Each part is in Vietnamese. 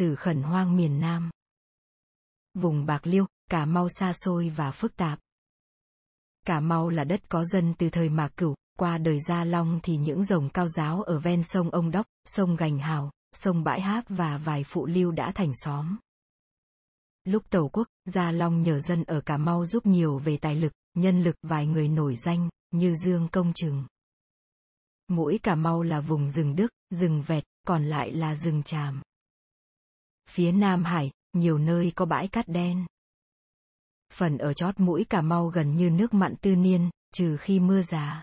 sử khẩn hoang miền Nam. Vùng Bạc Liêu, Cà Mau xa xôi và phức tạp. Cà Mau là đất có dân từ thời Mạc Cửu, qua đời Gia Long thì những rồng cao giáo ở ven sông Ông Đốc, sông Gành Hào, sông Bãi Háp và vài phụ lưu đã thành xóm. Lúc tàu quốc, Gia Long nhờ dân ở Cà Mau giúp nhiều về tài lực, nhân lực vài người nổi danh, như Dương Công Trừng. Mũi Cà Mau là vùng rừng Đức, rừng vẹt, còn lại là rừng tràm. Phía Nam Hải, nhiều nơi có bãi cát đen. Phần ở chót mũi Cà Mau gần như nước mặn tư niên, trừ khi mưa già.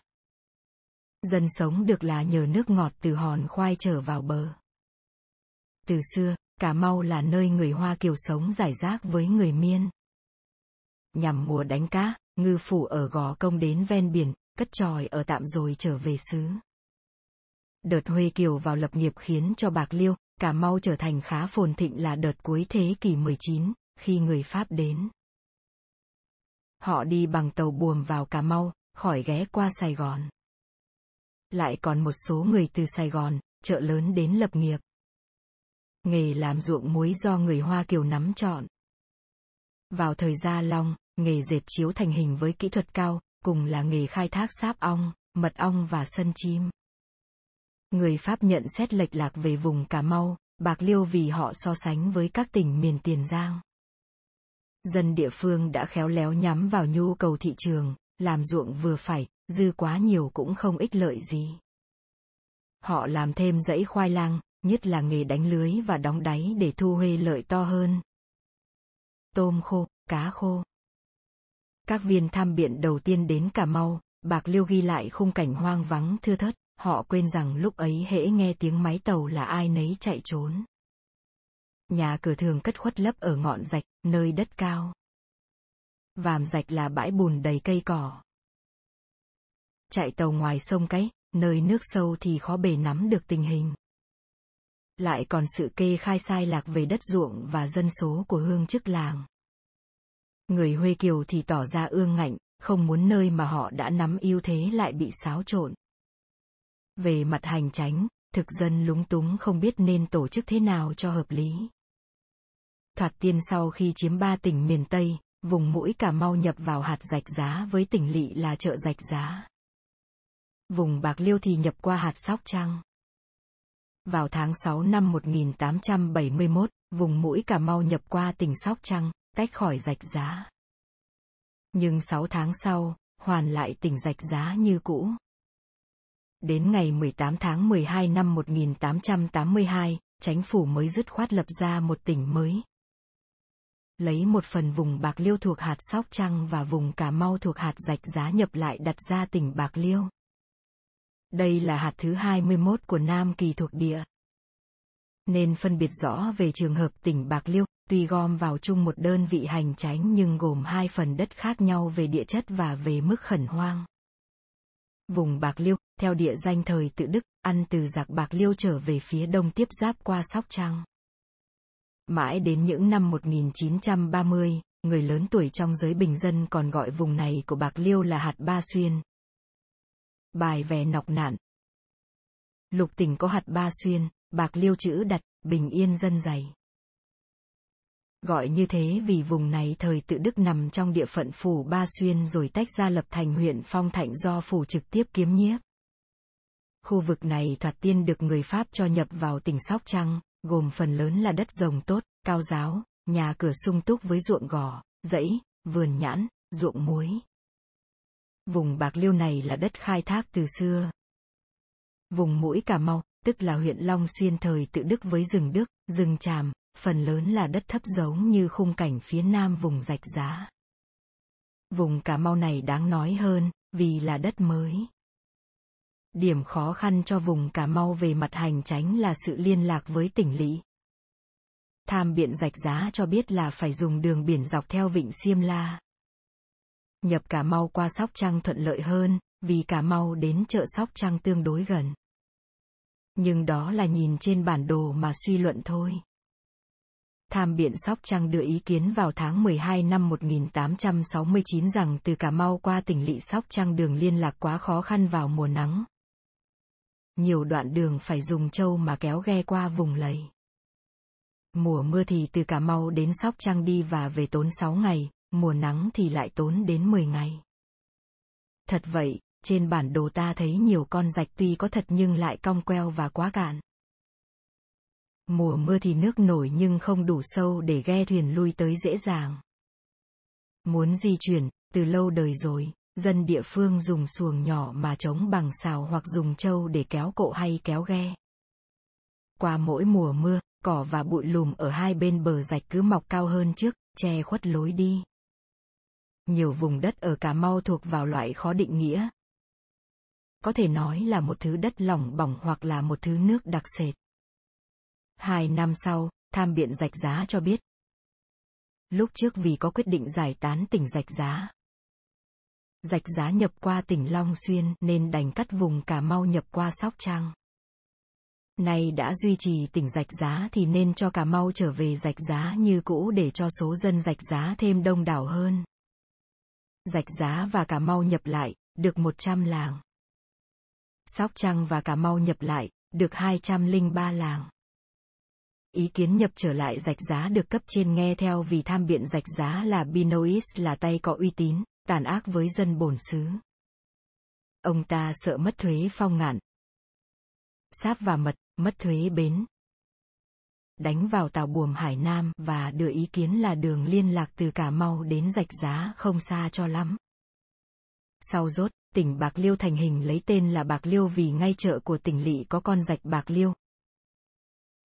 Dân sống được là nhờ nước ngọt từ hòn khoai trở vào bờ. Từ xưa, Cà Mau là nơi người Hoa Kiều sống giải rác với người Miên. Nhằm mùa đánh cá, ngư phủ ở Gò Công đến ven biển, cất tròi ở tạm rồi trở về xứ. Đợt Huê Kiều vào lập nghiệp khiến cho Bạc Liêu, Cà Mau trở thành khá phồn thịnh là đợt cuối thế kỷ 19, khi người Pháp đến. Họ đi bằng tàu buồm vào Cà Mau, khỏi ghé qua Sài Gòn. Lại còn một số người từ Sài Gòn, chợ lớn đến lập nghiệp. Nghề làm ruộng muối do người Hoa Kiều nắm chọn. Vào thời Gia Long, nghề dệt chiếu thành hình với kỹ thuật cao, cùng là nghề khai thác sáp ong, mật ong và sân chim. Người Pháp nhận xét lệch lạc về vùng Cà Mau, Bạc Liêu vì họ so sánh với các tỉnh miền Tiền Giang. Dân địa phương đã khéo léo nhắm vào nhu cầu thị trường, làm ruộng vừa phải, dư quá nhiều cũng không ích lợi gì. Họ làm thêm dãy khoai lang, nhất là nghề đánh lưới và đóng đáy để thu huê lợi to hơn. Tôm khô, cá khô. Các viên tham biện đầu tiên đến Cà Mau, Bạc Liêu ghi lại khung cảnh hoang vắng thưa thớt, họ quên rằng lúc ấy hễ nghe tiếng máy tàu là ai nấy chạy trốn. Nhà cửa thường cất khuất lấp ở ngọn rạch, nơi đất cao. Vàm rạch là bãi bùn đầy cây cỏ. Chạy tàu ngoài sông cái, nơi nước sâu thì khó bề nắm được tình hình. Lại còn sự kê khai sai lạc về đất ruộng và dân số của hương chức làng. Người Huê Kiều thì tỏ ra ương ngạnh, không muốn nơi mà họ đã nắm ưu thế lại bị xáo trộn. Về mặt hành tránh, thực dân lúng túng không biết nên tổ chức thế nào cho hợp lý. Thoạt tiên sau khi chiếm ba tỉnh miền Tây, vùng mũi Cà Mau nhập vào hạt rạch giá với tỉnh lỵ là chợ rạch giá. Vùng Bạc Liêu thì nhập qua hạt Sóc Trăng. Vào tháng 6 năm 1871, vùng mũi Cà Mau nhập qua tỉnh Sóc Trăng, tách khỏi rạch giá. Nhưng 6 tháng sau, hoàn lại tỉnh rạch giá như cũ. Đến ngày 18 tháng 12 năm 1882, chính phủ mới dứt khoát lập ra một tỉnh mới. Lấy một phần vùng Bạc Liêu thuộc hạt Sóc Trăng và vùng Cà Mau thuộc hạt Rạch Giá nhập lại đặt ra tỉnh Bạc Liêu. Đây là hạt thứ 21 của Nam Kỳ thuộc địa. Nên phân biệt rõ về trường hợp tỉnh Bạc Liêu, tuy gom vào chung một đơn vị hành tránh nhưng gồm hai phần đất khác nhau về địa chất và về mức khẩn hoang. Vùng Bạc Liêu, theo địa danh thời tự Đức, ăn từ giặc Bạc Liêu trở về phía đông tiếp giáp qua Sóc Trăng. Mãi đến những năm 1930, người lớn tuổi trong giới bình dân còn gọi vùng này của Bạc Liêu là hạt Ba Xuyên. Bài về nọc nạn Lục tỉnh có hạt Ba Xuyên, Bạc Liêu chữ đặt, bình yên dân dày. Gọi như thế vì vùng này thời tự Đức nằm trong địa phận phủ Ba Xuyên rồi tách ra lập thành huyện Phong Thạnh do phủ trực tiếp kiếm nhiếp. Khu vực này thoạt tiên được người Pháp cho nhập vào tỉnh Sóc Trăng, gồm phần lớn là đất rồng tốt, cao giáo, nhà cửa sung túc với ruộng gò, dãy, vườn nhãn, ruộng muối. Vùng Bạc Liêu này là đất khai thác từ xưa. Vùng mũi Cà Mau, tức là huyện Long Xuyên thời tự Đức với rừng Đức, rừng Tràm, phần lớn là đất thấp giống như khung cảnh phía nam vùng rạch giá. Vùng Cà Mau này đáng nói hơn, vì là đất mới. Điểm khó khăn cho vùng Cà Mau về mặt hành tránh là sự liên lạc với tỉnh lỵ. Tham biện rạch giá cho biết là phải dùng đường biển dọc theo vịnh Siêm La. Nhập Cà Mau qua Sóc Trăng thuận lợi hơn, vì Cà Mau đến chợ Sóc Trăng tương đối gần. Nhưng đó là nhìn trên bản đồ mà suy luận thôi. Tham biện Sóc Trăng đưa ý kiến vào tháng 12 năm 1869 rằng từ Cà Mau qua tỉnh Lị Sóc Trăng đường liên lạc quá khó khăn vào mùa nắng, nhiều đoạn đường phải dùng trâu mà kéo ghe qua vùng lầy. Mùa mưa thì từ Cà Mau đến Sóc Trăng đi và về tốn 6 ngày, mùa nắng thì lại tốn đến 10 ngày. Thật vậy, trên bản đồ ta thấy nhiều con rạch tuy có thật nhưng lại cong queo và quá cạn. Mùa mưa thì nước nổi nhưng không đủ sâu để ghe thuyền lui tới dễ dàng. Muốn di chuyển, từ lâu đời rồi, dân địa phương dùng xuồng nhỏ mà chống bằng xào hoặc dùng trâu để kéo cộ hay kéo ghe. Qua mỗi mùa mưa, cỏ và bụi lùm ở hai bên bờ rạch cứ mọc cao hơn trước, che khuất lối đi. Nhiều vùng đất ở Cà Mau thuộc vào loại khó định nghĩa. Có thể nói là một thứ đất lỏng bỏng hoặc là một thứ nước đặc sệt. Hai năm sau, tham biện rạch giá cho biết. Lúc trước vì có quyết định giải tán tỉnh rạch giá. Rạch giá nhập qua tỉnh Long Xuyên nên đành cắt vùng Cà Mau nhập qua Sóc Trăng. Nay đã duy trì tỉnh rạch giá thì nên cho Cà Mau trở về rạch giá như cũ để cho số dân rạch giá thêm đông đảo hơn. Rạch giá và Cà Mau nhập lại, được 100 làng. Sóc Trăng và Cà Mau nhập lại, được 203 làng. Ý kiến nhập trở lại rạch giá được cấp trên nghe theo vì tham biện rạch giá là Binois là tay có uy tín, tàn ác với dân bổn xứ. Ông ta sợ mất thuế phong ngạn. Sáp và mật, mất thuế bến. Đánh vào tàu buồm Hải Nam và đưa ý kiến là đường liên lạc từ Cà Mau đến rạch giá không xa cho lắm. Sau rốt, tỉnh Bạc Liêu thành hình lấy tên là Bạc Liêu vì ngay chợ của tỉnh lỵ có con rạch Bạc Liêu.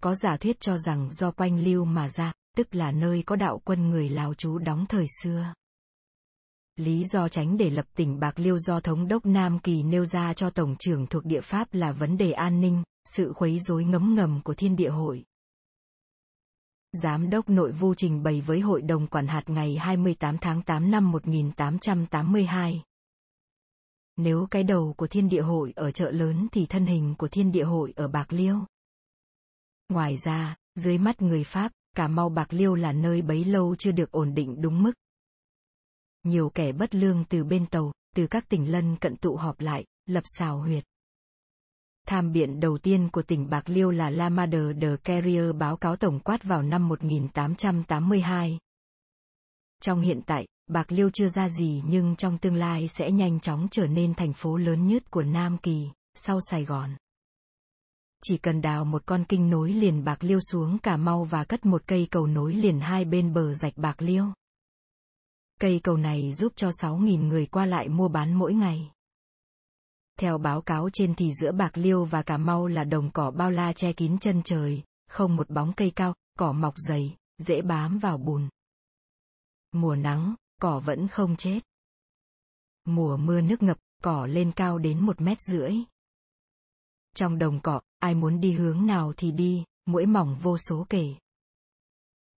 Có giả thuyết cho rằng do quanh lưu mà ra, tức là nơi có đạo quân người Lào trú đóng thời xưa. Lý do tránh để lập tỉnh Bạc Liêu do Thống đốc Nam Kỳ nêu ra cho Tổng trưởng thuộc địa Pháp là vấn đề an ninh, sự khuấy rối ngấm ngầm của thiên địa hội. Giám đốc nội vu trình bày với Hội đồng Quản hạt ngày 28 tháng 8 năm 1882. Nếu cái đầu của thiên địa hội ở chợ lớn thì thân hình của thiên địa hội ở Bạc Liêu. Ngoài ra, dưới mắt người Pháp, Cà Mau Bạc Liêu là nơi bấy lâu chưa được ổn định đúng mức. Nhiều kẻ bất lương từ bên tàu, từ các tỉnh lân cận tụ họp lại, lập xào huyệt. Tham biện đầu tiên của tỉnh Bạc Liêu là Lamader de Carrier báo cáo tổng quát vào năm 1882. Trong hiện tại, Bạc Liêu chưa ra gì nhưng trong tương lai sẽ nhanh chóng trở nên thành phố lớn nhất của Nam Kỳ, sau Sài Gòn. Chỉ cần đào một con kinh nối liền Bạc Liêu xuống Cà Mau và cất một cây cầu nối liền hai bên bờ rạch Bạc Liêu. Cây cầu này giúp cho 6.000 người qua lại mua bán mỗi ngày. Theo báo cáo trên thì giữa Bạc Liêu và Cà Mau là đồng cỏ bao la che kín chân trời, không một bóng cây cao, cỏ mọc dày, dễ bám vào bùn. Mùa nắng, cỏ vẫn không chết. Mùa mưa nước ngập, cỏ lên cao đến một mét rưỡi. Trong đồng cỏ, ai muốn đi hướng nào thì đi, mũi mỏng vô số kể.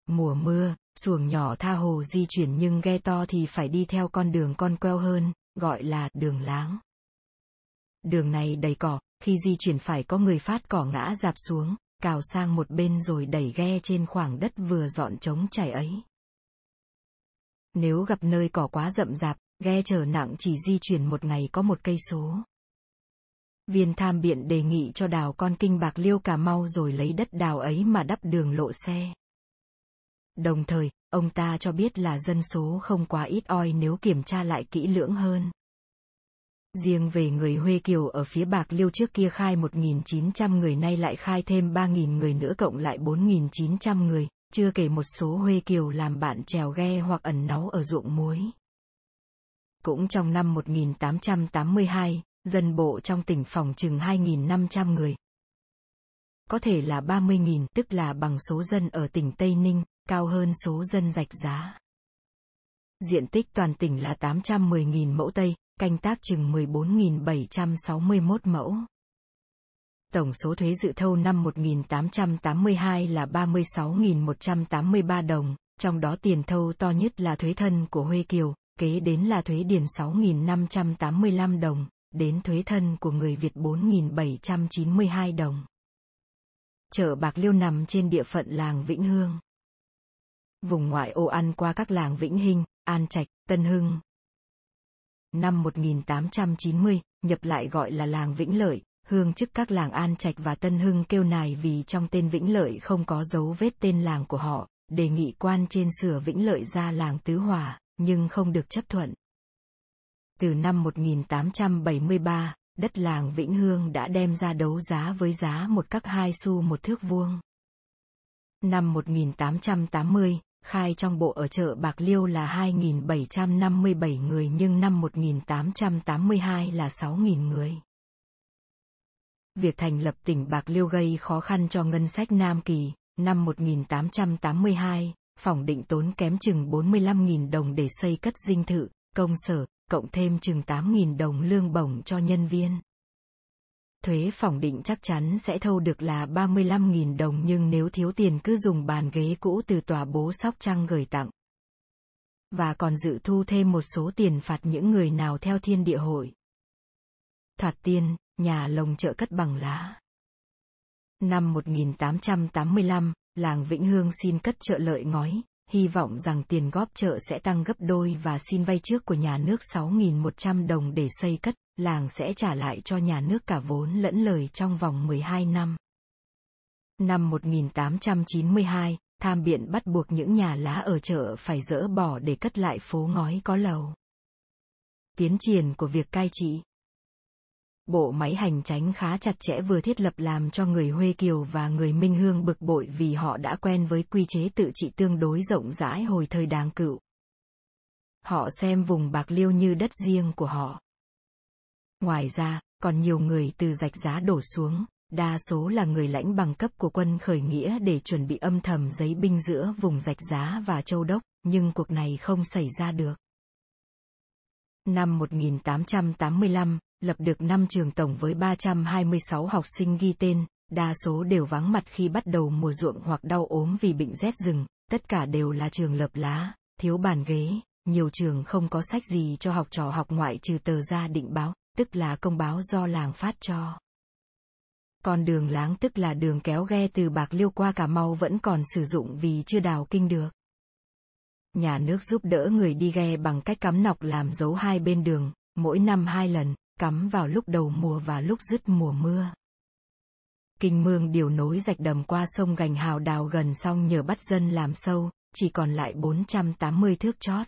Mùa mưa, xuồng nhỏ tha hồ di chuyển nhưng ghe to thì phải đi theo con đường con queo hơn, gọi là đường láng. Đường này đầy cỏ, khi di chuyển phải có người phát cỏ ngã dạp xuống, cào sang một bên rồi đẩy ghe trên khoảng đất vừa dọn trống trải ấy. Nếu gặp nơi cỏ quá rậm rạp, ghe chở nặng chỉ di chuyển một ngày có một cây số. Viên tham biện đề nghị cho đào con kinh bạc liêu cà mau rồi lấy đất đào ấy mà đắp đường lộ xe. Đồng thời, ông ta cho biết là dân số không quá ít oi nếu kiểm tra lại kỹ lưỡng hơn. Riêng về người Huê Kiều ở phía Bạc Liêu trước kia khai 1.900 người nay lại khai thêm 3.000 người nữa cộng lại 4.900 người, chưa kể một số Huê Kiều làm bạn trèo ghe hoặc ẩn náu ở ruộng muối. Cũng trong năm 1882, dân bộ trong tỉnh phòng chừng 2.500 người. Có thể là 30.000 tức là bằng số dân ở tỉnh Tây Ninh, cao hơn số dân rạch giá. Diện tích toàn tỉnh là 810.000 mẫu Tây, canh tác chừng 14.761 mẫu. Tổng số thuế dự thâu năm 1882 là 36.183 đồng, trong đó tiền thâu to nhất là thuế thân của Huê Kiều, kế đến là thuế điền 6.585 đồng, đến thuế thân của người Việt 4.792 đồng. Chợ Bạc Liêu nằm trên địa phận làng Vĩnh Hương. Vùng ngoại ô ăn qua các làng Vĩnh Hinh, An Trạch, Tân Hưng. Năm 1890, nhập lại gọi là làng Vĩnh Lợi, hương chức các làng An Trạch và Tân Hưng kêu nài vì trong tên Vĩnh Lợi không có dấu vết tên làng của họ, đề nghị quan trên sửa Vĩnh Lợi ra làng Tứ Hòa, nhưng không được chấp thuận. Từ năm 1873, đất làng Vĩnh Hương đã đem ra đấu giá với giá một các hai xu một thước vuông. Năm 1880, khai trong bộ ở chợ Bạc Liêu là 2.757 người nhưng năm 1882 là 6.000 người. Việc thành lập tỉnh Bạc Liêu gây khó khăn cho ngân sách Nam Kỳ, năm 1882, phòng định tốn kém chừng 45.000 đồng để xây cất dinh thự, công sở, cộng thêm chừng 8.000 đồng lương bổng cho nhân viên. Thuế phòng định chắc chắn sẽ thâu được là 35.000 đồng nhưng nếu thiếu tiền cứ dùng bàn ghế cũ từ tòa bố Sóc Trăng gửi tặng. Và còn dự thu thêm một số tiền phạt những người nào theo thiên địa hội. Thoạt tiên, nhà lồng chợ cất bằng lá. Năm 1885, làng Vĩnh Hương xin cất chợ lợi ngói, hy vọng rằng tiền góp chợ sẽ tăng gấp đôi và xin vay trước của nhà nước 6.100 đồng để xây cất, làng sẽ trả lại cho nhà nước cả vốn lẫn lời trong vòng 12 năm. Năm 1892, tham biện bắt buộc những nhà lá ở chợ phải dỡ bỏ để cất lại phố ngói có lầu. Tiến triển của việc cai trị Bộ máy hành tránh khá chặt chẽ vừa thiết lập làm cho người Huê Kiều và người Minh Hương bực bội vì họ đã quen với quy chế tự trị tương đối rộng rãi hồi thời đáng cựu. Họ xem vùng Bạc Liêu như đất riêng của họ. Ngoài ra, còn nhiều người từ rạch giá đổ xuống, đa số là người lãnh bằng cấp của quân khởi nghĩa để chuẩn bị âm thầm giấy binh giữa vùng rạch giá và châu đốc, nhưng cuộc này không xảy ra được. Năm 1885, lập được 5 trường tổng với 326 học sinh ghi tên, đa số đều vắng mặt khi bắt đầu mùa ruộng hoặc đau ốm vì bệnh rét rừng, tất cả đều là trường lập lá, thiếu bàn ghế, nhiều trường không có sách gì cho học trò học ngoại trừ tờ gia định báo, tức là công báo do làng phát cho. Còn đường láng tức là đường kéo ghe từ Bạc Liêu qua Cà Mau vẫn còn sử dụng vì chưa đào kinh được. Nhà nước giúp đỡ người đi ghe bằng cách cắm nọc làm dấu hai bên đường, mỗi năm hai lần, cắm vào lúc đầu mùa và lúc dứt mùa mưa. Kinh mương điều nối rạch đầm qua sông Gành Hào đào gần xong nhờ bắt dân làm sâu, chỉ còn lại 480 thước chót.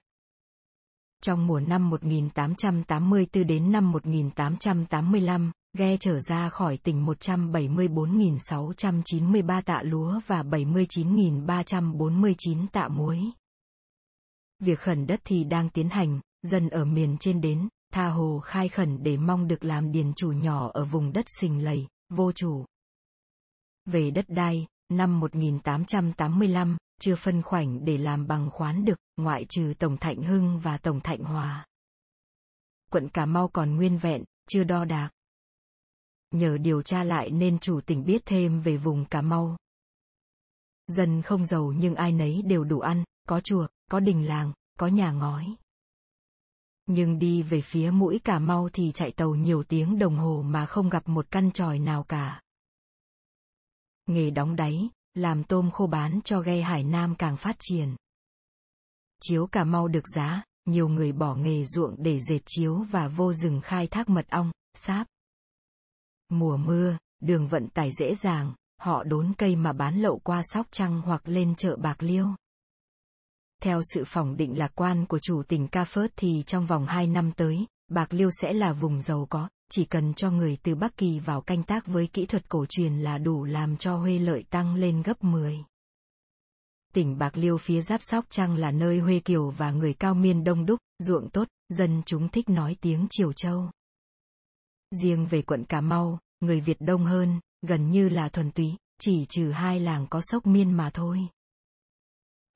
Trong mùa năm 1884 đến năm 1885, ghe trở ra khỏi tỉnh 174.693 tạ lúa và 79.349 tạ muối. Việc khẩn đất thì đang tiến hành, dân ở miền trên đến, tha hồ khai khẩn để mong được làm điền chủ nhỏ ở vùng đất sình lầy, vô chủ. Về đất đai, năm 1885, chưa phân khoảnh để làm bằng khoán được, ngoại trừ Tổng Thạnh Hưng và Tổng Thạnh Hòa. Quận Cà Mau còn nguyên vẹn, chưa đo đạc. Nhờ điều tra lại nên chủ tỉnh biết thêm về vùng Cà Mau. Dân không giàu nhưng ai nấy đều đủ ăn, có chùa, có đình làng, có nhà ngói nhưng đi về phía mũi Cà Mau thì chạy tàu nhiều tiếng đồng hồ mà không gặp một căn tròi nào cả. Nghề đóng đáy, làm tôm khô bán cho ghe Hải Nam càng phát triển. Chiếu Cà Mau được giá, nhiều người bỏ nghề ruộng để dệt chiếu và vô rừng khai thác mật ong, sáp. Mùa mưa, đường vận tải dễ dàng, họ đốn cây mà bán lậu qua Sóc Trăng hoặc lên chợ Bạc Liêu. Theo sự phỏng định lạc quan của chủ tỉnh Ca Phớt thì trong vòng 2 năm tới, Bạc Liêu sẽ là vùng giàu có, chỉ cần cho người từ Bắc Kỳ vào canh tác với kỹ thuật cổ truyền là đủ làm cho Huê lợi tăng lên gấp 10. Tỉnh Bạc Liêu phía giáp Sóc Trăng là nơi Huê Kiều và người cao miên đông đúc, ruộng tốt, dân chúng thích nói tiếng Triều Châu. Riêng về quận Cà Mau, người Việt đông hơn, gần như là thuần túy, chỉ trừ hai làng có sốc miên mà thôi.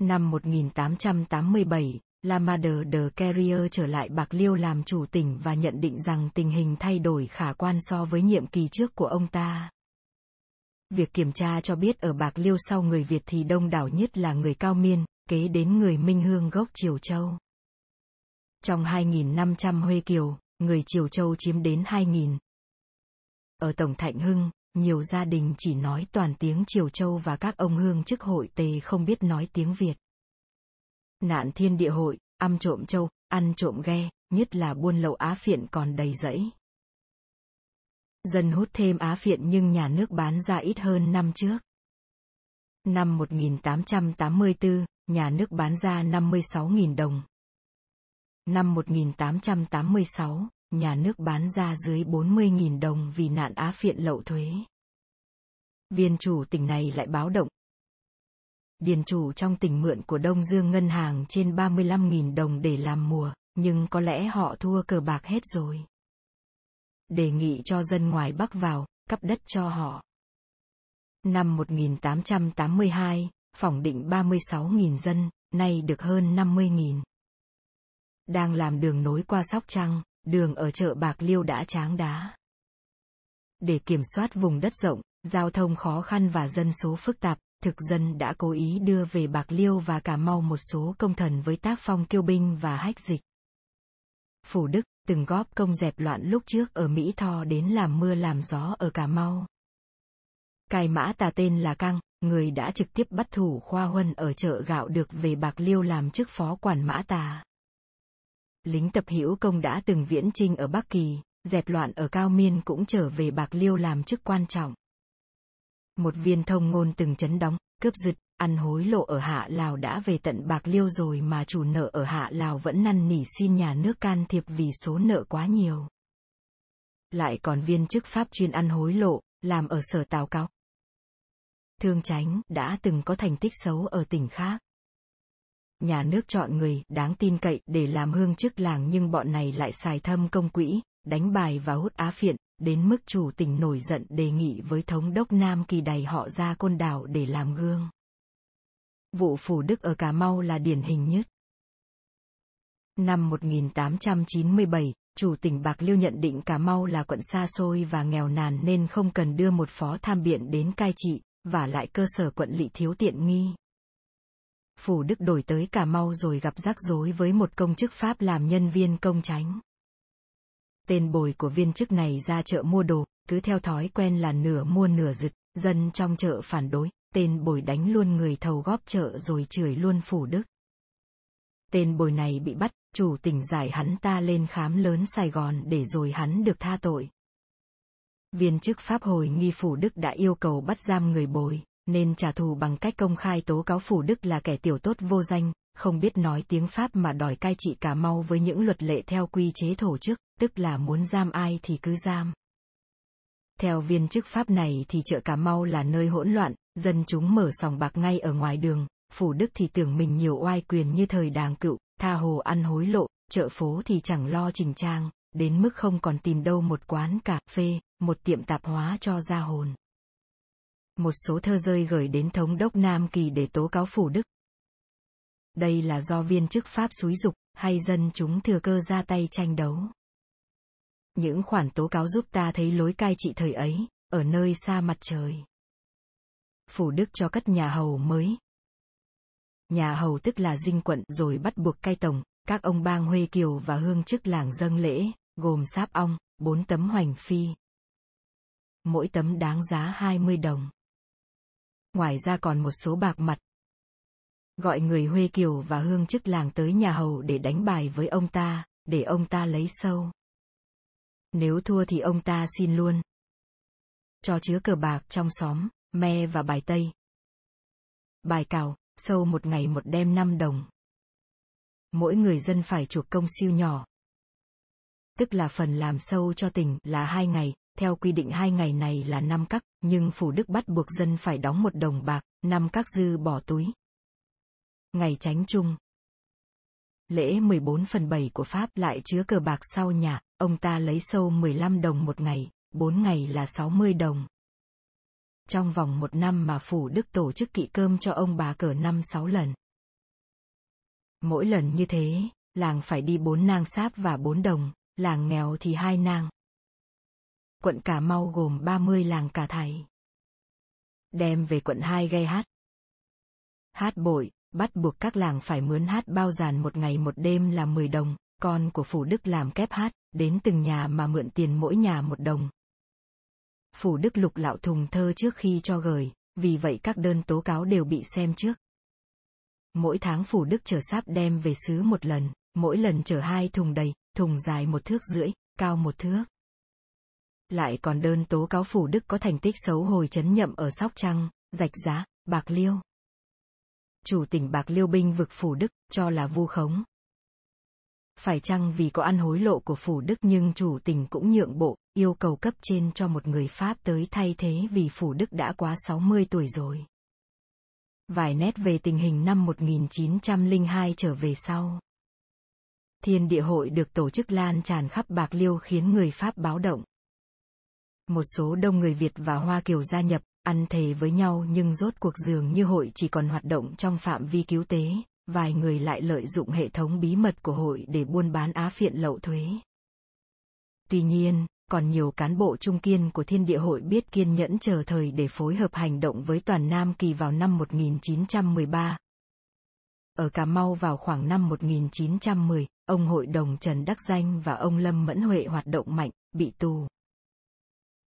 Năm 1887, Lamader de Carrier trở lại Bạc Liêu làm chủ tỉnh và nhận định rằng tình hình thay đổi khả quan so với nhiệm kỳ trước của ông ta. Việc kiểm tra cho biết ở Bạc Liêu sau người Việt thì đông đảo nhất là người Cao Miên, kế đến người Minh Hương gốc Triều Châu. Trong 2.500 Huê Kiều, người Triều Châu chiếm đến 2.000. Ở Tổng Thạnh Hưng, nhiều gia đình chỉ nói toàn tiếng Triều Châu và các ông hương chức hội tề không biết nói tiếng Việt. Nạn thiên địa hội, ăn trộm châu, ăn trộm ghe, nhất là buôn lậu á phiện còn đầy rẫy. Dân hút thêm á phiện nhưng nhà nước bán ra ít hơn năm trước. Năm 1884, nhà nước bán ra 56.000 đồng. Năm 1886, nhà nước bán ra dưới 40.000 đồng vì nạn á phiện lậu thuế. Viên chủ tỉnh này lại báo động. Điền chủ trong tỉnh mượn của Đông Dương ngân hàng trên 35.000 đồng để làm mùa, nhưng có lẽ họ thua cờ bạc hết rồi. Đề nghị cho dân ngoài Bắc vào, cấp đất cho họ. Năm 1882, phỏng định 36.000 dân, nay được hơn 50.000. Đang làm đường nối qua Sóc Trăng, đường ở chợ Bạc Liêu đã tráng đá. Để kiểm soát vùng đất rộng, giao thông khó khăn và dân số phức tạp, thực dân đã cố ý đưa về Bạc Liêu và Cà Mau một số công thần với tác phong kiêu binh và hách dịch. Phủ Đức từng góp công dẹp loạn lúc trước ở Mỹ Tho đến làm mưa làm gió ở Cà Mau. Cai mã tà tên là Căng, người đã trực tiếp bắt thủ khoa huân ở chợ gạo được về Bạc Liêu làm chức phó quản mã tà. Lính tập hữu công đã từng viễn trinh ở Bắc Kỳ, dẹp loạn ở Cao Miên cũng trở về Bạc Liêu làm chức quan trọng. Một viên thông ngôn từng chấn đóng, cướp giật, ăn hối lộ ở Hạ Lào đã về tận Bạc Liêu rồi mà chủ nợ ở Hạ Lào vẫn năn nỉ xin nhà nước can thiệp vì số nợ quá nhiều. Lại còn viên chức Pháp chuyên ăn hối lộ, làm ở sở Tào Cáo. Thương Chánh đã từng có thành tích xấu ở tỉnh khác. Nhà nước chọn người đáng tin cậy để làm hương chức làng nhưng bọn này lại xài thâm công quỹ, đánh bài và hút á phiện, đến mức chủ tỉnh nổi giận đề nghị với thống đốc Nam Kỳ đày họ ra côn đảo để làm gương. Vụ phủ Đức ở Cà Mau là điển hình nhất. Năm 1897, chủ tỉnh Bạc Liêu nhận định Cà Mau là quận xa xôi và nghèo nàn nên không cần đưa một phó tham biện đến cai trị, và lại cơ sở quận lỵ thiếu tiện nghi. Phủ Đức đổi tới Cà Mau rồi gặp rắc rối với một công chức Pháp làm nhân viên công tránh. Tên bồi của viên chức này ra chợ mua đồ, cứ theo thói quen là nửa mua nửa giật, dân trong chợ phản đối, tên bồi đánh luôn người thầu góp chợ rồi chửi luôn Phủ Đức. Tên bồi này bị bắt, chủ tỉnh giải hắn ta lên khám lớn Sài Gòn để rồi hắn được tha tội. Viên chức Pháp hồi nghi Phủ Đức đã yêu cầu bắt giam người bồi, nên trả thù bằng cách công khai tố cáo Phủ Đức là kẻ tiểu tốt vô danh, không biết nói tiếng Pháp mà đòi cai trị Cà Mau với những luật lệ theo quy chế thổ chức, tức là muốn giam ai thì cứ giam. Theo viên chức Pháp này thì chợ Cà Mau là nơi hỗn loạn, dân chúng mở sòng bạc ngay ở ngoài đường, Phủ Đức thì tưởng mình nhiều oai quyền như thời đàng cựu, tha hồ ăn hối lộ, chợ phố thì chẳng lo chỉnh trang, đến mức không còn tìm đâu một quán cà phê, một tiệm tạp hóa cho ra hồn. Một số thơ rơi gửi đến thống đốc Nam Kỳ để tố cáo Phủ Đức. Đây là do viên chức Pháp xúi dục, hay dân chúng thừa cơ ra tay tranh đấu. Những khoản tố cáo giúp ta thấy lối cai trị thời ấy, ở nơi xa mặt trời. Phủ Đức cho cất nhà hầu mới. Nhà hầu tức là dinh quận rồi bắt buộc cai tổng, các ông bang Huê Kiều và hương chức làng dâng lễ, gồm sáp ong, bốn tấm hoành phi. Mỗi tấm đáng giá 20 đồng. Ngoài ra còn một số bạc mặt. Gọi người Huê Kiều và hương chức làng tới nhà hầu để đánh bài với ông ta, để ông ta lấy sâu. Nếu thua thì ông ta xin luôn. Cho chứa cờ bạc trong xóm, me và bài tây. Bài cào, sâu một ngày một đêm 5 đồng. Mỗi người dân phải chuộc công siêu nhỏ. Tức là phần làm sâu cho tỉnh là hai ngày, theo quy định hai ngày này là năm cắc, nhưng phủ đức bắt buộc dân phải đóng một đồng bạc, năm cắc dư bỏ túi. Ngày tránh chung. Lễ 14 phần 7 của Pháp lại chứa cờ bạc sau nhà, ông ta lấy sâu 15 đồng một ngày, 4 ngày là 60 đồng. Trong vòng một năm mà phủ đức tổ chức kỵ cơm cho ông bà cờ năm sáu lần. Mỗi lần như thế, làng phải đi bốn nang sáp và bốn đồng, làng nghèo thì hai nang. Quận Cà Mau gồm 30 làng cả thầy. Đem về quận 2 gây hát. Hát bội, bắt buộc các làng phải mướn hát bao dàn một ngày một đêm là 10 đồng, con của Phủ Đức làm kép hát, đến từng nhà mà mượn tiền mỗi nhà một đồng. Phủ Đức lục lạo thùng thơ trước khi cho gửi, vì vậy các đơn tố cáo đều bị xem trước. Mỗi tháng Phủ Đức chở sáp đem về xứ một lần, mỗi lần chở hai thùng đầy, thùng dài một thước rưỡi, cao một thước lại còn đơn tố cáo Phủ Đức có thành tích xấu hồi chấn nhậm ở Sóc Trăng, Rạch Giá, Bạc Liêu. Chủ tỉnh Bạc Liêu binh vực Phủ Đức, cho là vu khống. Phải chăng vì có ăn hối lộ của Phủ Đức nhưng chủ tỉnh cũng nhượng bộ, yêu cầu cấp trên cho một người Pháp tới thay thế vì Phủ Đức đã quá 60 tuổi rồi. Vài nét về tình hình năm 1902 trở về sau. Thiên địa hội được tổ chức lan tràn khắp Bạc Liêu khiến người Pháp báo động. Một số đông người Việt và Hoa Kiều gia nhập, ăn thề với nhau nhưng rốt cuộc dường như hội chỉ còn hoạt động trong phạm vi cứu tế, vài người lại lợi dụng hệ thống bí mật của hội để buôn bán á phiện lậu thuế. Tuy nhiên, còn nhiều cán bộ trung kiên của Thiên địa hội biết kiên nhẫn chờ thời để phối hợp hành động với toàn Nam Kỳ vào năm 1913. Ở Cà Mau vào khoảng năm 1910, ông hội đồng Trần Đắc Danh và ông Lâm Mẫn Huệ hoạt động mạnh, bị tù.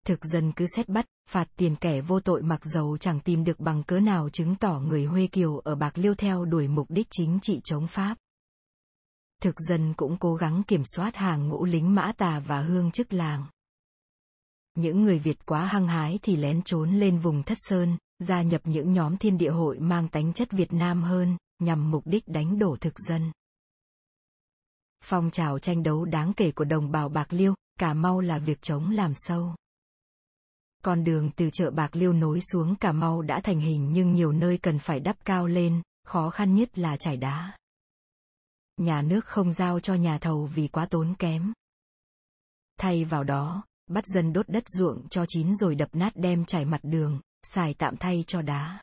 Thực dân cứ xét bắt, phạt tiền kẻ vô tội mặc dầu chẳng tìm được bằng cớ nào chứng tỏ người Huê Kiều ở Bạc Liêu theo đuổi mục đích chính trị chống Pháp. Thực dân cũng cố gắng kiểm soát hàng ngũ lính mã tà và hương chức làng. Những người Việt quá hăng hái thì lén trốn lên vùng Thất Sơn, gia nhập những nhóm thiên địa hội mang tánh chất Việt Nam hơn, nhằm mục đích đánh đổ thực dân. Phong trào tranh đấu đáng kể của đồng bào Bạc Liêu, Cà Mau là việc chống làm sâu. Con đường từ chợ Bạc Liêu nối xuống Cà Mau đã thành hình nhưng nhiều nơi cần phải đắp cao lên, khó khăn nhất là trải đá. Nhà nước không giao cho nhà thầu vì quá tốn kém. Thay vào đó, bắt dân đốt đất ruộng cho chín rồi đập nát đem trải mặt đường, xài tạm thay cho đá.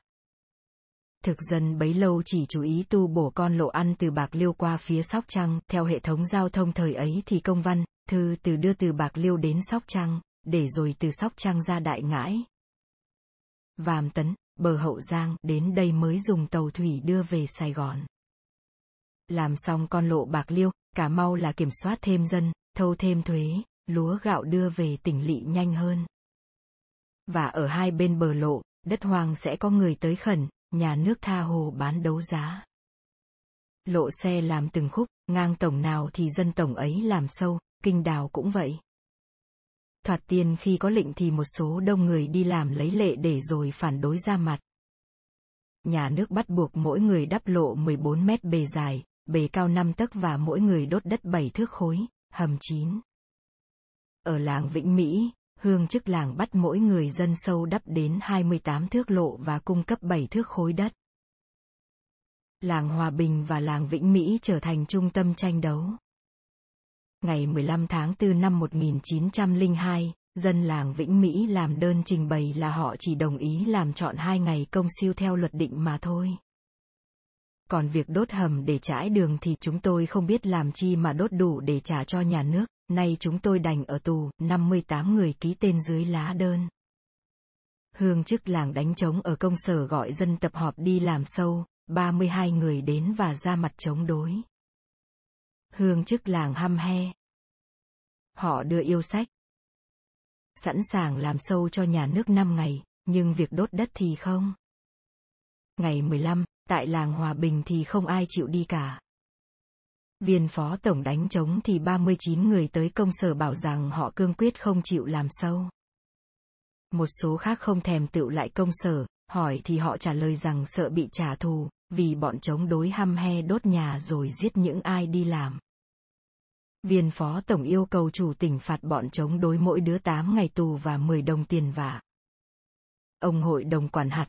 Thực dân bấy lâu chỉ chú ý tu bổ con lộ ăn từ Bạc Liêu qua phía Sóc Trăng, theo hệ thống giao thông thời ấy thì công văn, thư từ đưa từ Bạc Liêu đến Sóc Trăng, để rồi từ Sóc Trăng ra Đại Ngãi. Vàm Tấn, bờ Hậu Giang, đến đây mới dùng tàu thủy đưa về Sài Gòn. Làm xong con lộ Bạc Liêu, Cà Mau là kiểm soát thêm dân, thâu thêm thuế, lúa gạo đưa về tỉnh lỵ nhanh hơn. Và ở hai bên bờ lộ, đất hoang sẽ có người tới khẩn, nhà nước tha hồ bán đấu giá. Lộ xe làm từng khúc, ngang tổng nào thì dân tổng ấy làm sâu, kinh đào cũng vậy. Thoạt tiên khi có lệnh thì một số đông người đi làm lấy lệ để rồi phản đối ra mặt. Nhà nước bắt buộc mỗi người đắp lộ 14 mét bề dài, bề cao 5 tấc và mỗi người đốt đất 7 thước khối, hầm 9. Ở làng Vĩnh Mỹ, hương chức làng bắt mỗi người dân sâu đắp đến 28 thước lộ và cung cấp 7 thước khối đất. Làng Hòa Bình và làng Vĩnh Mỹ trở thành trung tâm tranh đấu. Ngày 15 tháng 4 năm 1902, dân làng Vĩnh Mỹ làm đơn trình bày là họ chỉ đồng ý làm chọn hai ngày công siêu theo luật định mà thôi. Còn việc đốt hầm để trải đường thì chúng tôi không biết làm chi mà đốt đủ để trả cho nhà nước, nay chúng tôi đành ở tù, 58 người ký tên dưới lá đơn. Hương chức làng đánh trống ở công sở gọi dân tập họp đi làm sâu, 32 người đến và ra mặt chống đối. Hương chức làng hăm he. Họ đưa yêu sách. Sẵn sàng làm sâu cho nhà nước 5 ngày, nhưng việc đốt đất thì không. Ngày 15, tại làng Hòa Bình thì không ai chịu đi cả. Viên phó tổng đánh trống thì 39 người tới công sở bảo rằng họ cương quyết không chịu làm sâu. Một số khác không thèm tự lại công sở, hỏi thì họ trả lời rằng sợ bị trả thù, vì bọn chống đối hăm he đốt nhà rồi giết những ai đi làm. Viên phó tổng yêu cầu chủ tỉnh phạt bọn chống đối mỗi đứa 8 ngày tù và 10 đồng tiền vả. Ông hội đồng quản hạt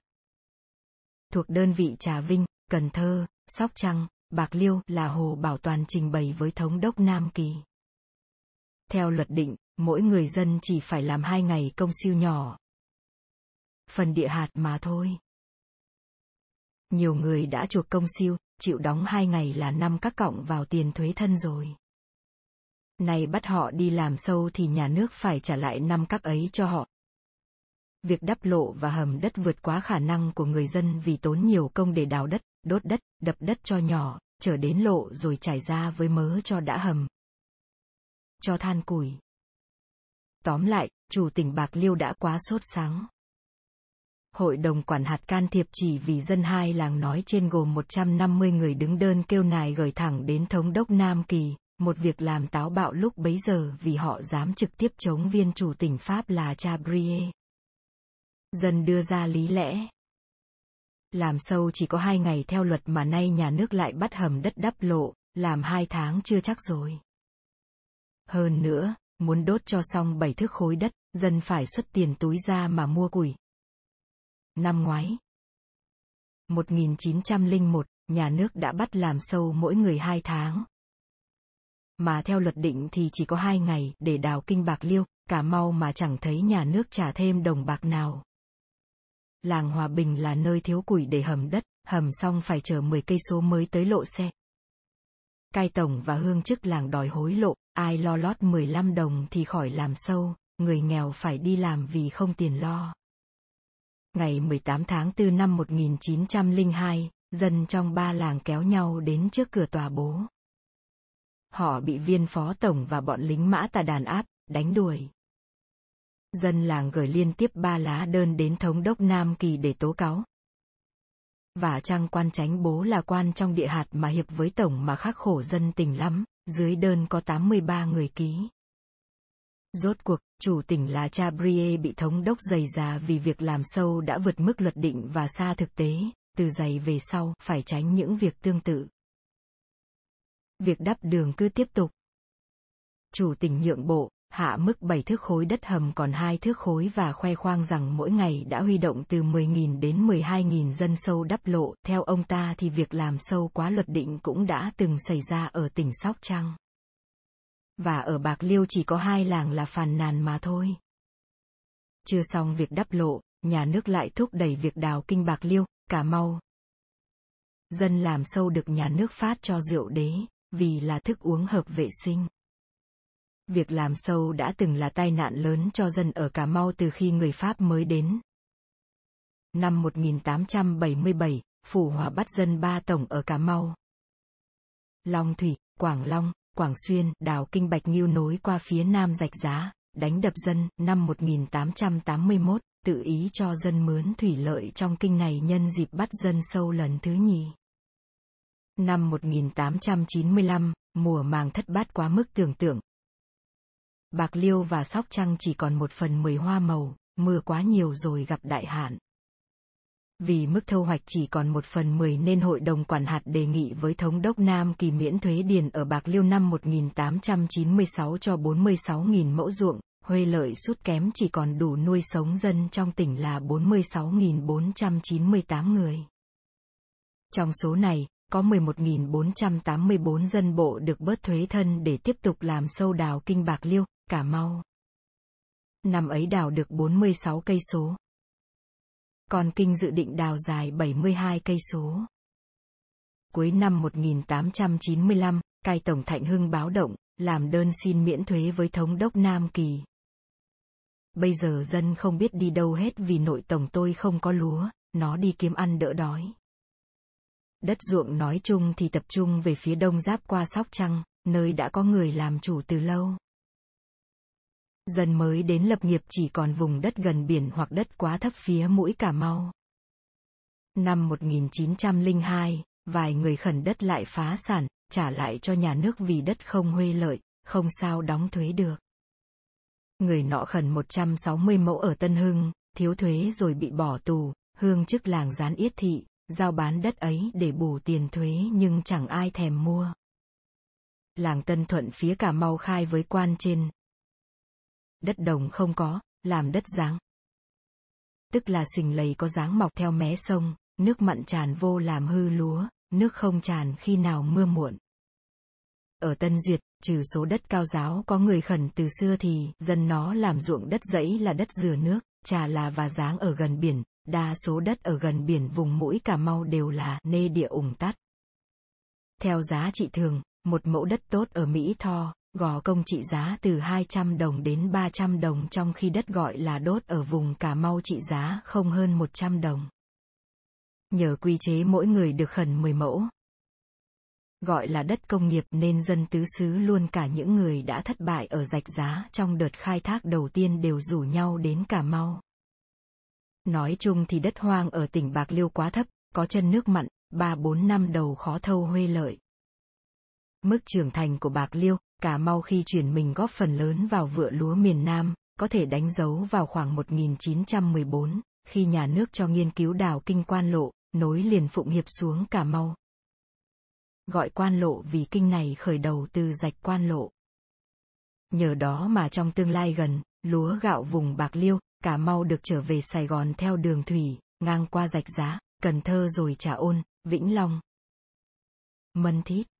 thuộc đơn vị Trà Vinh, Cần Thơ, Sóc Trăng, Bạc Liêu là hồ bảo toàn trình bày với thống đốc Nam Kỳ. Theo luật định, mỗi người dân chỉ phải làm hai ngày công siêu nhỏ. Phần địa hạt mà thôi. Nhiều người đã chuộc công siêu, chịu đóng hai ngày là năm các cộng vào tiền thuế thân rồi. Này bắt họ đi làm sâu thì nhà nước phải trả lại năm các ấy cho họ. Việc đắp lộ và hầm đất vượt quá khả năng của người dân vì tốn nhiều công để đào đất, đốt đất, đập đất cho nhỏ, trở đến lộ rồi trải ra với mớ cho đã hầm. Cho than củi. Tóm lại, chủ tỉnh Bạc Liêu đã quá sốt sáng. Hội đồng quản hạt can thiệp chỉ vì dân hai làng nói trên gồm 150 người đứng đơn kêu nài gửi thẳng đến thống đốc Nam Kỳ, một việc làm táo bạo lúc bấy giờ vì họ dám trực tiếp chống viên chủ tỉnh Pháp là Chabrier. Dân đưa ra lý lẽ. Làm sâu chỉ có hai ngày theo luật mà nay nhà nước lại bắt hầm đất đắp lộ, làm hai tháng chưa chắc rồi. Hơn nữa, muốn đốt cho xong bảy thước khối đất, dân phải xuất tiền túi ra mà mua củi. Năm ngoái, 1901, nhà nước đã bắt làm sâu mỗi người hai tháng. Mà theo luật định thì chỉ có hai ngày để đào kinh bạc liêu, cả mau mà chẳng thấy nhà nước trả thêm đồng bạc nào. Làng Hòa Bình là nơi thiếu củi để hầm đất, hầm xong phải chờ 10 cây số mới tới lộ xe. Cai tổng và hương chức làng đòi hối lộ, ai lo lót 15 đồng thì khỏi làm sâu, người nghèo phải đi làm vì không tiền lo. Ngày 18 tháng 4 năm 1902, dân trong ba làng kéo nhau đến trước cửa tòa bố. Họ bị viên phó tổng và bọn lính mã tà đàn áp, đánh đuổi. Dân làng gửi liên tiếp ba lá đơn đến thống đốc Nam Kỳ để tố cáo. Và trang quan tránh bố là quan trong địa hạt mà hiệp với tổng mà khắc khổ dân tình lắm, dưới đơn có 83 người ký. Rốt cuộc, chủ tỉnh là cha Brie bị thống đốc dày già vì việc làm sâu đã vượt mức luật định và xa thực tế, từ giày về sau phải tránh những việc tương tự. Việc đắp đường cứ tiếp tục. Chủ tỉnh nhượng bộ, hạ mức 7 thước khối đất hầm còn 2 thước khối và khoe khoang rằng mỗi ngày đã huy động từ 10.000 đến 12.000 dân sâu đắp lộ. Theo ông ta thì việc làm sâu quá luật định cũng đã từng xảy ra ở tỉnh Sóc Trăng. Và ở Bạc Liêu chỉ có hai làng là phàn nàn mà thôi. Chưa xong việc đắp lộ, nhà nước lại thúc đẩy việc đào kinh Bạc Liêu, Cà Mau. Dân làm sâu được nhà nước phát cho rượu đế, vì là thức uống hợp vệ sinh. Việc làm sâu đã từng là tai nạn lớn cho dân ở Cà Mau từ khi người Pháp mới đến. Năm 1877, Phủ Hòa bắt dân ba tổng ở Cà Mau. Long Thủy, Quảng Long, Quảng Xuyên, đào kinh Bạch Nghiêu nối qua phía nam rạch giá, đánh đập dân, năm 1881, tự ý cho dân mướn thủy lợi trong kinh này nhân dịp bắt dân sâu lần thứ nhì. Năm 1895, mùa màng thất bát quá mức tưởng tượng. Bạc Liêu và Sóc Trăng chỉ còn một phần mười hoa màu, mưa quá nhiều rồi gặp đại hạn. Vì mức thu hoạch chỉ còn một phần mười nên Hội đồng Quản hạt đề nghị với Thống đốc Nam Kỳ miễn thuế điền ở Bạc Liêu năm 1896 cho 46.000 mẫu ruộng, Huê lợi sút kém chỉ còn đủ nuôi sống dân trong tỉnh là 46.498 người. Trong số này, có 11.484 dân bộ được bớt thuế thân để tiếp tục làm sâu đào kinh Bạc Liêu, Cà Mau. Năm ấy đào được 46 cây số. Con kinh dự định đào dài 72 cây số. Cuối năm 1895, cai tổng Thạnh Hưng báo động, làm đơn xin miễn thuế với thống đốc Nam Kỳ. Bây giờ dân không biết đi đâu hết vì nội tổng tôi không có lúa, nó đi kiếm ăn đỡ đói. Đất ruộng nói chung thì tập trung về phía đông giáp qua Sóc Trăng, nơi đã có người làm chủ từ lâu. Dân mới đến lập nghiệp chỉ còn vùng đất gần biển hoặc đất quá thấp phía mũi Cà Mau. Năm 1902, vài người khẩn đất lại phá sản, trả lại cho nhà nước vì đất không huê lợi, không sao đóng thuế được. Người nọ khẩn 160 mẫu ở Tân Hưng, thiếu thuế rồi bị bỏ tù, hương chức làng gián yết thị, giao bán đất ấy để bù tiền thuế nhưng chẳng ai thèm mua. Làng Tân Thuận phía Cà Mau khai với quan trên. Đất đồng không có, làm đất dáng. Tức là sình lầy có dáng mọc theo mé sông, nước mặn tràn vô làm hư lúa, nước không tràn khi nào mưa muộn. Ở Tân Duyệt, trừ số đất cao giáo có người khẩn từ xưa thì dân nó làm ruộng đất dãy là đất dừa nước, trà là và dáng ở gần biển, đa số đất ở gần biển vùng mũi Cà Mau đều là nê địa ủng tắt. Theo giá trị thường, một mẫu đất tốt ở Mỹ Tho, gò công trị giá từ 200 đồng đến 300 đồng trong khi đất gọi là đốt ở vùng Cà Mau trị giá không hơn 100 đồng. Nhờ quy chế mỗi người được khẩn 10 mẫu, gọi là đất công nghiệp nên dân tứ xứ luôn cả những người đã thất bại ở rạch giá trong đợt khai thác đầu tiên đều rủ nhau đến Cà Mau. Nói chung thì đất hoang ở tỉnh Bạc Liêu quá thấp, có chân nước mặn, ba bốn năm đầu khó thâu huê lợi. Mức trưởng thành của Bạc Liêu, Cà Mau khi chuyển mình góp phần lớn vào vựa lúa miền Nam, có thể đánh dấu vào khoảng 1914, khi nhà nước cho nghiên cứu đào kinh quan lộ, nối liền Phụng Hiệp xuống Cà Mau. Gọi quan lộ vì kinh này khởi đầu từ rạch quan lộ. Nhờ đó mà trong tương lai gần, lúa gạo vùng Bạc Liêu, Cà Mau được trở về Sài Gòn theo đường thủy, ngang qua rạch giá, Cần Thơ rồi Trà Ôn, Vĩnh Long. Mân Thít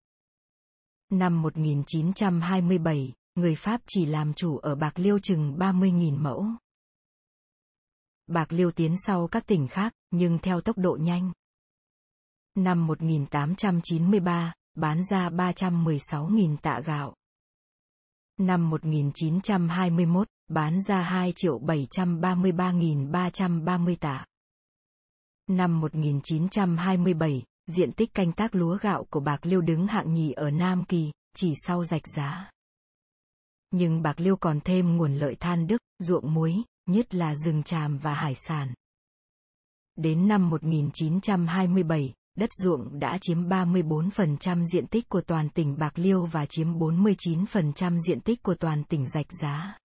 Năm 1927, người Pháp chỉ làm chủ ở Bạc Liêu chừng 30.000 mẫu. Bạc Liêu tiến sau các tỉnh khác, nhưng theo tốc độ nhanh. Năm 1893, bán ra 316.000 tạ gạo. Năm 1921, bán ra 2 triệu 733.330 tạ. Năm 1927, diện tích canh tác lúa gạo của Bạc Liêu đứng hạng nhì ở Nam Kỳ, chỉ sau rạch giá. Nhưng Bạc Liêu còn thêm nguồn lợi than đức, ruộng muối, nhất là rừng tràm và hải sản. Đến năm 1927, đất ruộng đã chiếm 34% diện tích của toàn tỉnh Bạc Liêu và chiếm 49% diện tích của toàn tỉnh Rạch Giá.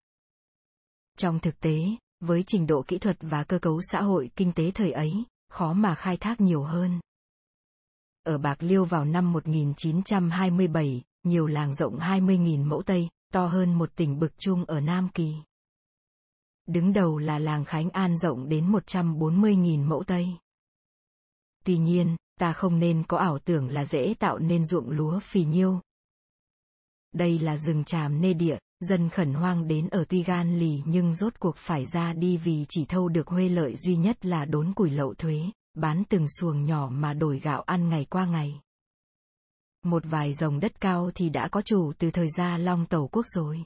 Trong thực tế, với trình độ kỹ thuật và cơ cấu xã hội kinh tế thời ấy, khó mà khai thác nhiều hơn. Ở Bạc Liêu vào năm 1927, nhiều làng rộng 20.000 mẫu Tây, to hơn một tỉnh bực chung ở Nam Kỳ. Đứng đầu là làng Khánh An rộng đến 140.000 mẫu Tây. Tuy nhiên, ta không nên có ảo tưởng là dễ tạo nên ruộng lúa phì nhiêu. Đây là rừng tràm nê địa, dân khẩn hoang đến ở tuy gan lì nhưng rốt cuộc phải ra đi vì chỉ thâu được huê lợi duy nhất là đốn củi lậu thuế, bán từng xuồng nhỏ mà đổi gạo ăn ngày qua ngày. Một vài dòng đất cao thì đã có chủ từ thời gian long tẩu quốc rồi.